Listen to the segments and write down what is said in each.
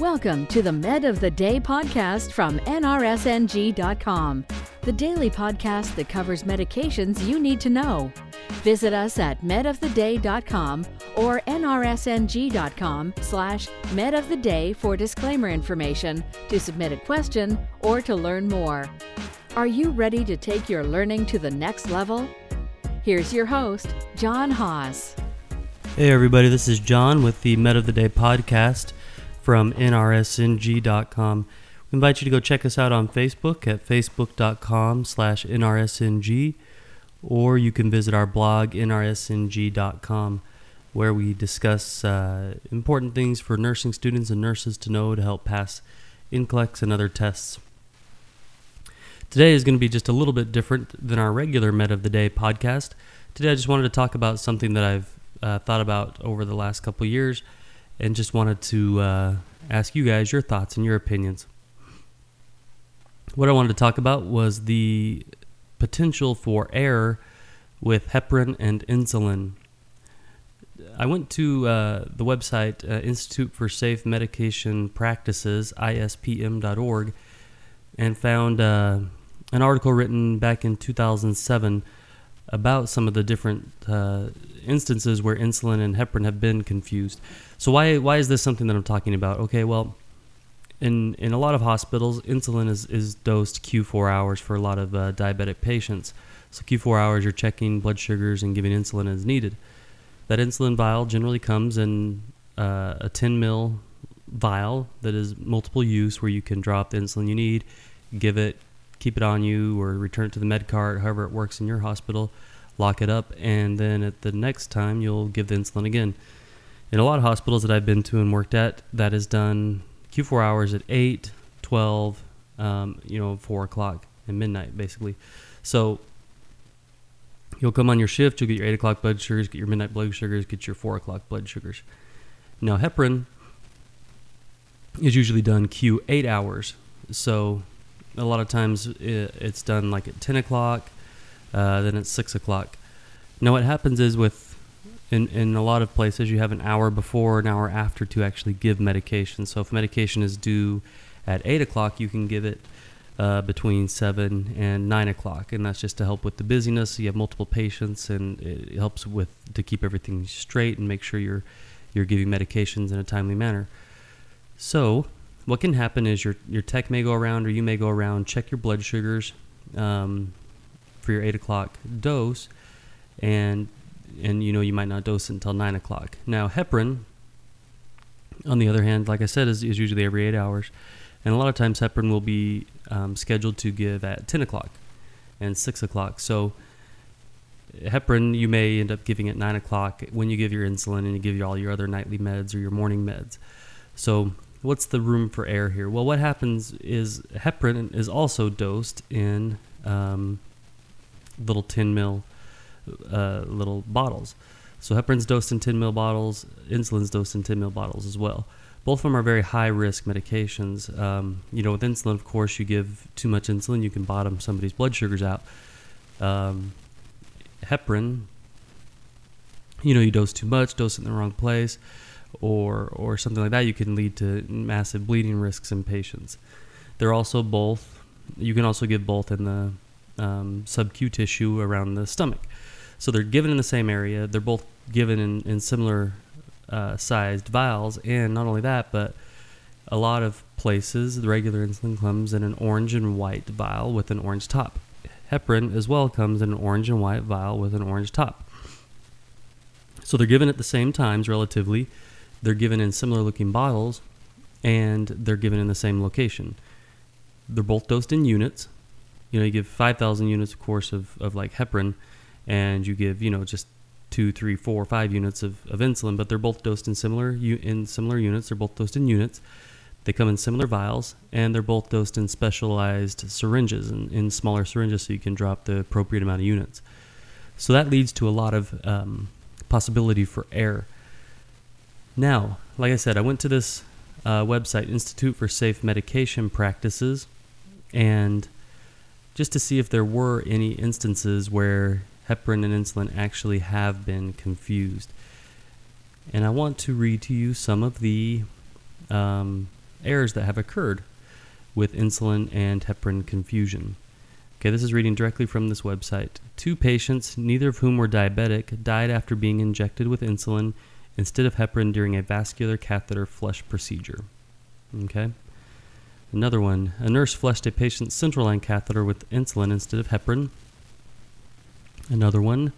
Welcome to the Med of the Day podcast from NRSNG.com, the daily podcast that covers medications you need to know. Visit us at medoftheday.com or nrsng.com slash medoftheday for disclaimer information, to submit a question, or to learn more. Are you ready to take your learning to the next level? Here's your host, John Haws. Hey, everybody, this is John with the Med of the Day podcast from nrsng.com. We invite you to go check us out on Facebook at facebook.com slash nrsng, or you can visit our blog, nrsng.com, where we discuss uh, important things for nursing students and nurses to know to help pass NCLEX and other tests. Today is going to be just a little bit different than our regular Med of the Day podcast. Today, I just wanted to talk about something that I've uh, thought about over the last couple years and just wanted to uh, ask you guys your thoughts and your opinions. What I wanted to talk about was the potential for error with heparin and insulin. I went to uh, the website uh, Institute for Safe Medication Practices, ISPM.org, and found uh, an article written back in 2007 about some of the different uh, instances where insulin and heparin have been confused. So why why is this something that I'm talking about? Okay, well, in in a lot of hospitals, insulin is is dosed Q4 hours for a lot of uh, diabetic patients. So Q4 hours, you're checking blood sugars and giving insulin as needed. That insulin vial generally comes in uh, a 10 mil vial that is multiple use, where you can drop the insulin you need, give it, keep it on you, or return it to the med cart, however it works in your hospital lock it up, and then at the next time you'll give the insulin again. In a lot of hospitals that I've been to and worked at, that is done Q4 hours at 8, 12, um, you know, 4 o'clock and midnight, basically. So you'll come on your shift, you'll get your 8 o'clock blood sugars, get your midnight blood sugars, get your 4 o'clock blood sugars. Now, heparin is usually done Q8 hours. So a lot of times it's done like at 10 o'clock, uh, then it's six o'clock. Now, what happens is with in, in a lot of places, you have an hour before, an hour after to actually give medication. So, if medication is due at eight o'clock, you can give it uh, between seven and nine o'clock, and that's just to help with the busyness. You have multiple patients, and it helps with to keep everything straight and make sure you're you're giving medications in a timely manner. So, what can happen is your your tech may go around, or you may go around, check your blood sugars. Um, for your eight o'clock dose, and and you know you might not dose until nine o'clock. Now heparin, on the other hand, like I said, is, is usually every eight hours, and a lot of times heparin will be um, scheduled to give at ten o'clock and six o'clock. So heparin you may end up giving at nine o'clock when you give your insulin and you give you all your other nightly meds or your morning meds. So what's the room for error here? Well, what happens is heparin is also dosed in um, little 10 mil uh, little bottles. So heparin's dosed in 10 mil bottles, insulin's dosed in 10 mil bottles as well. Both of them are very high risk medications. Um, you know, with insulin, of course, you give too much insulin, you can bottom somebody's blood sugars out. Um, heparin, you know, you dose too much, dose it in the wrong place, or or something like that, you can lead to massive bleeding risks in patients. They're also both. You can also give both in the um, sub-Q tissue around the stomach. So they're given in the same area. They're both given in, in similar uh, sized vials, and not only that, but a lot of places the regular insulin comes in an orange and white vial with an orange top. Heparin as well comes in an orange and white vial with an orange top. So they're given at the same times relatively. They're given in similar looking bottles and they're given in the same location. They're both dosed in units, you know you give 5000 units of course of, of like heparin and you give you know just two three four five units of, of insulin but they're both dosed in similar in similar units. They're both dosed in units. They come in similar vials and they're both dosed in specialized syringes and in smaller syringes so you can drop the appropriate amount of units. So that leads to a lot of um, possibility for error. Now like i said i went to this uh, website institute for safe medication practices and just to see if there were any instances where heparin and insulin actually have been confused. And I want to read to you some of the um, errors that have occurred with insulin and heparin confusion. Okay, this is reading directly from this website. Two patients, neither of whom were diabetic, died after being injected with insulin instead of heparin during a vascular catheter flush procedure. Okay. Another one. A nurse flushed a patient's central line catheter with insulin instead of heparin. Another one.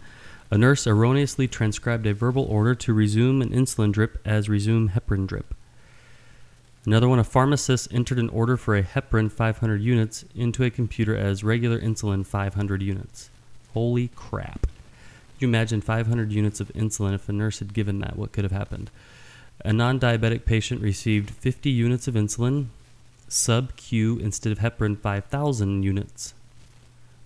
A nurse erroneously transcribed a verbal order to resume an insulin drip as resume heparin drip. Another one, a pharmacist entered an order for a heparin 500 units into a computer as regular insulin 500 units. Holy crap. Could you imagine 500 units of insulin if a nurse had given that? What could have happened? A non diabetic patient received 50 units of insulin, sub Q instead of heparin 5,000 units,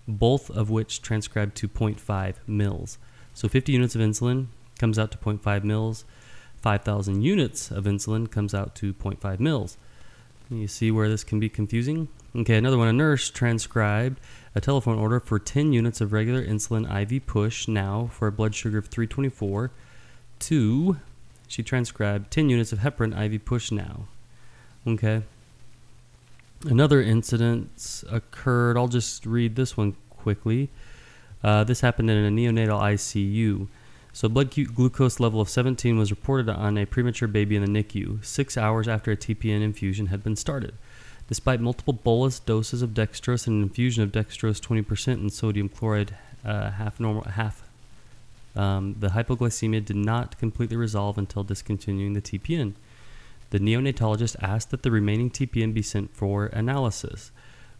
both of which transcribed to 0.5 mils. So 50 units of insulin comes out to 0.5 mils. 5,000 units of insulin comes out to 0.5 mils. You see where this can be confusing? Okay, another one. A nurse transcribed a telephone order for 10 units of regular insulin IV push now for a blood sugar of 324 to, she transcribed 10 units of heparin IV push now. Okay. Another incident occurred. I'll just read this one quickly. Uh, this happened in a neonatal ICU. So, blood glucose level of 17 was reported on a premature baby in the NICU, six hours after a TPN infusion had been started. Despite multiple bolus doses of dextrose and an infusion of dextrose 20% and sodium chloride uh, half normal half, um, the hypoglycemia did not completely resolve until discontinuing the TPN. The neonatologist asked that the remaining TPN be sent for analysis,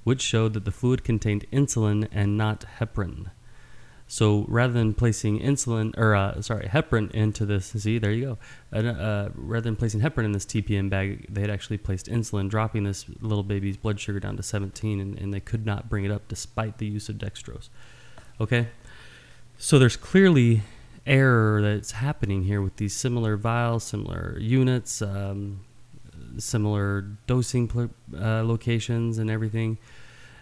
which showed that the fluid contained insulin and not heparin. So rather than placing insulin or uh, sorry heparin into this, see there you go. Uh, uh, rather than placing heparin in this TPN bag, they had actually placed insulin, dropping this little baby's blood sugar down to 17, and, and they could not bring it up despite the use of dextrose. Okay, so there's clearly error that's happening here with these similar vials, similar units, um, similar dosing pl- uh, locations, and everything.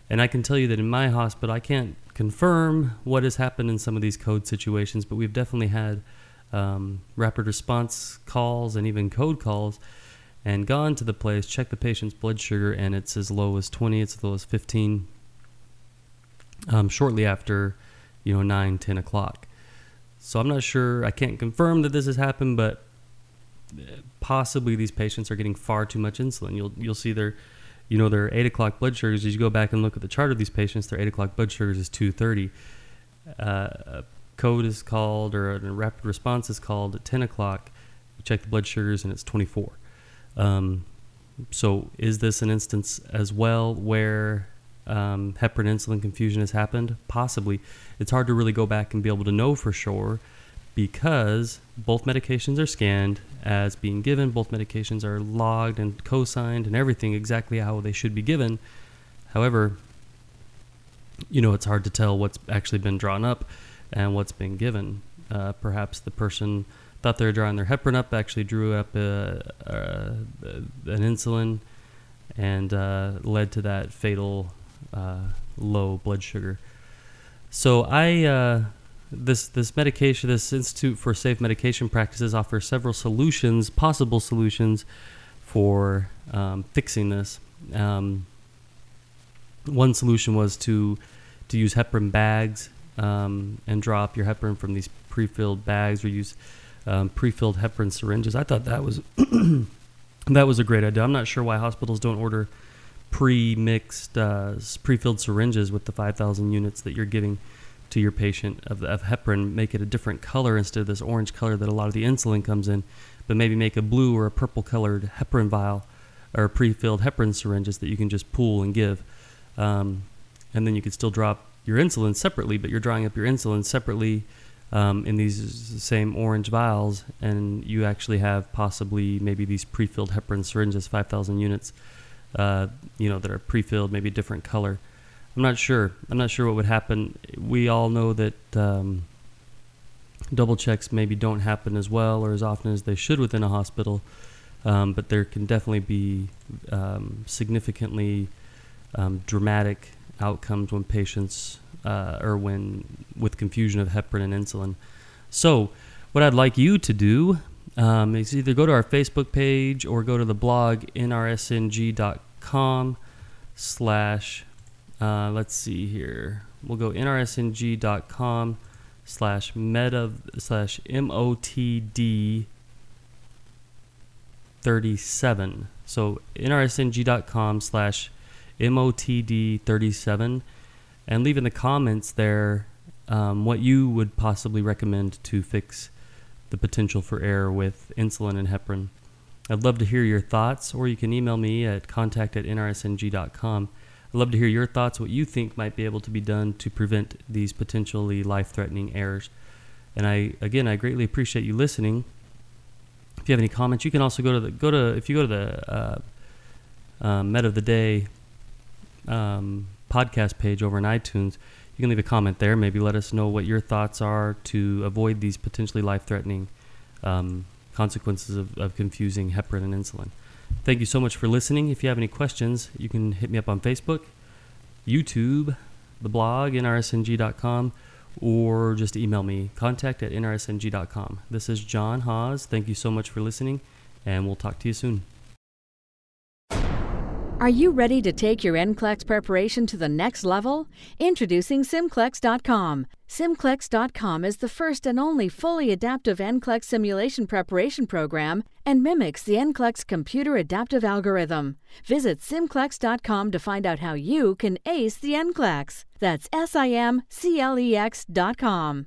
And I can tell you that in my hospital, I can't confirm what has happened in some of these code situations, but we've definitely had um, rapid response calls and even code calls and gone to the place, checked the patient's blood sugar, and it's as low as 20, it's as low as 15 um, shortly after, you know, 9, 10 o'clock. So I'm not sure, I can't confirm that this has happened, but uh, possibly these patients are getting far too much insulin. You'll, you'll see their you know their eight o'clock blood sugars. As you go back and look at the chart of these patients, their eight o'clock blood sugars is two thirty. Uh, a code is called or a rapid response is called at ten o'clock. You check the blood sugars and it's twenty four. Um, so is this an instance as well where um, heparin insulin confusion has happened? Possibly. It's hard to really go back and be able to know for sure because both medications are scanned as being given, both medications are logged and co-signed and everything exactly how they should be given. However, you know, it's hard to tell what's actually been drawn up and what's been given. Uh, perhaps the person thought they were drawing their heparin up, actually drew up a, a, an insulin and uh, led to that fatal uh, low blood sugar. So I uh, this this medication, this Institute for Safe Medication Practices, offers several solutions, possible solutions for um, fixing this. Um, one solution was to to use heparin bags um, and drop your heparin from these pre-filled bags, or use um, pre-filled heparin syringes. I thought that was that was a great idea. I'm not sure why hospitals don't order pre-mixed, uh, pre-filled syringes with the 5,000 units that you're giving to your patient of, of heparin, make it a different color instead of this orange color that a lot of the insulin comes in, but maybe make a blue or a purple colored heparin vial or pre-filled heparin syringes that you can just pull and give. Um, and then you could still drop your insulin separately, but you're drawing up your insulin separately um, in these same orange vials, and you actually have possibly maybe these pre-filled heparin syringes, 5,000 units, uh, you know, that are pre-filled, maybe a different color. I'm not sure. I'm not sure what would happen. We all know that um, double checks maybe don't happen as well or as often as they should within a hospital, um, but there can definitely be um, significantly um, dramatic outcomes when patients uh, or when with confusion of heparin and insulin. So, what I'd like you to do um, is either go to our Facebook page or go to the blog nrsng.com slash, uh, let's see here. We'll go nrsng.com slash meta slash motd 37. So nrsng.com slash motd 37 and leave in the comments there um, what you would possibly recommend to fix the potential for error with insulin and heparin. I'd love to hear your thoughts, or you can email me at contact at nrsng.com. I'd love to hear your thoughts, what you think might be able to be done to prevent these potentially life threatening errors. And I, again, I greatly appreciate you listening. If you have any comments, you can also go to the go to if you go to the uh, uh, Med of the Day um, podcast page over in iTunes you can leave a comment there. Maybe let us know what your thoughts are to avoid these potentially life threatening um, consequences of, of confusing heparin and insulin. Thank you so much for listening. If you have any questions, you can hit me up on Facebook, YouTube, the blog, nrsng.com, or just email me, contact at nrsng.com. This is John Haws. Thank you so much for listening, and we'll talk to you soon. Are you ready to take your NCLEX preparation to the next level? Introducing Simclex.com. Simclex.com is the first and only fully adaptive NCLEX simulation preparation program and mimics the NCLEX computer adaptive algorithm. Visit Simclex.com to find out how you can ace the NCLEX. That's S I M C L E X.com.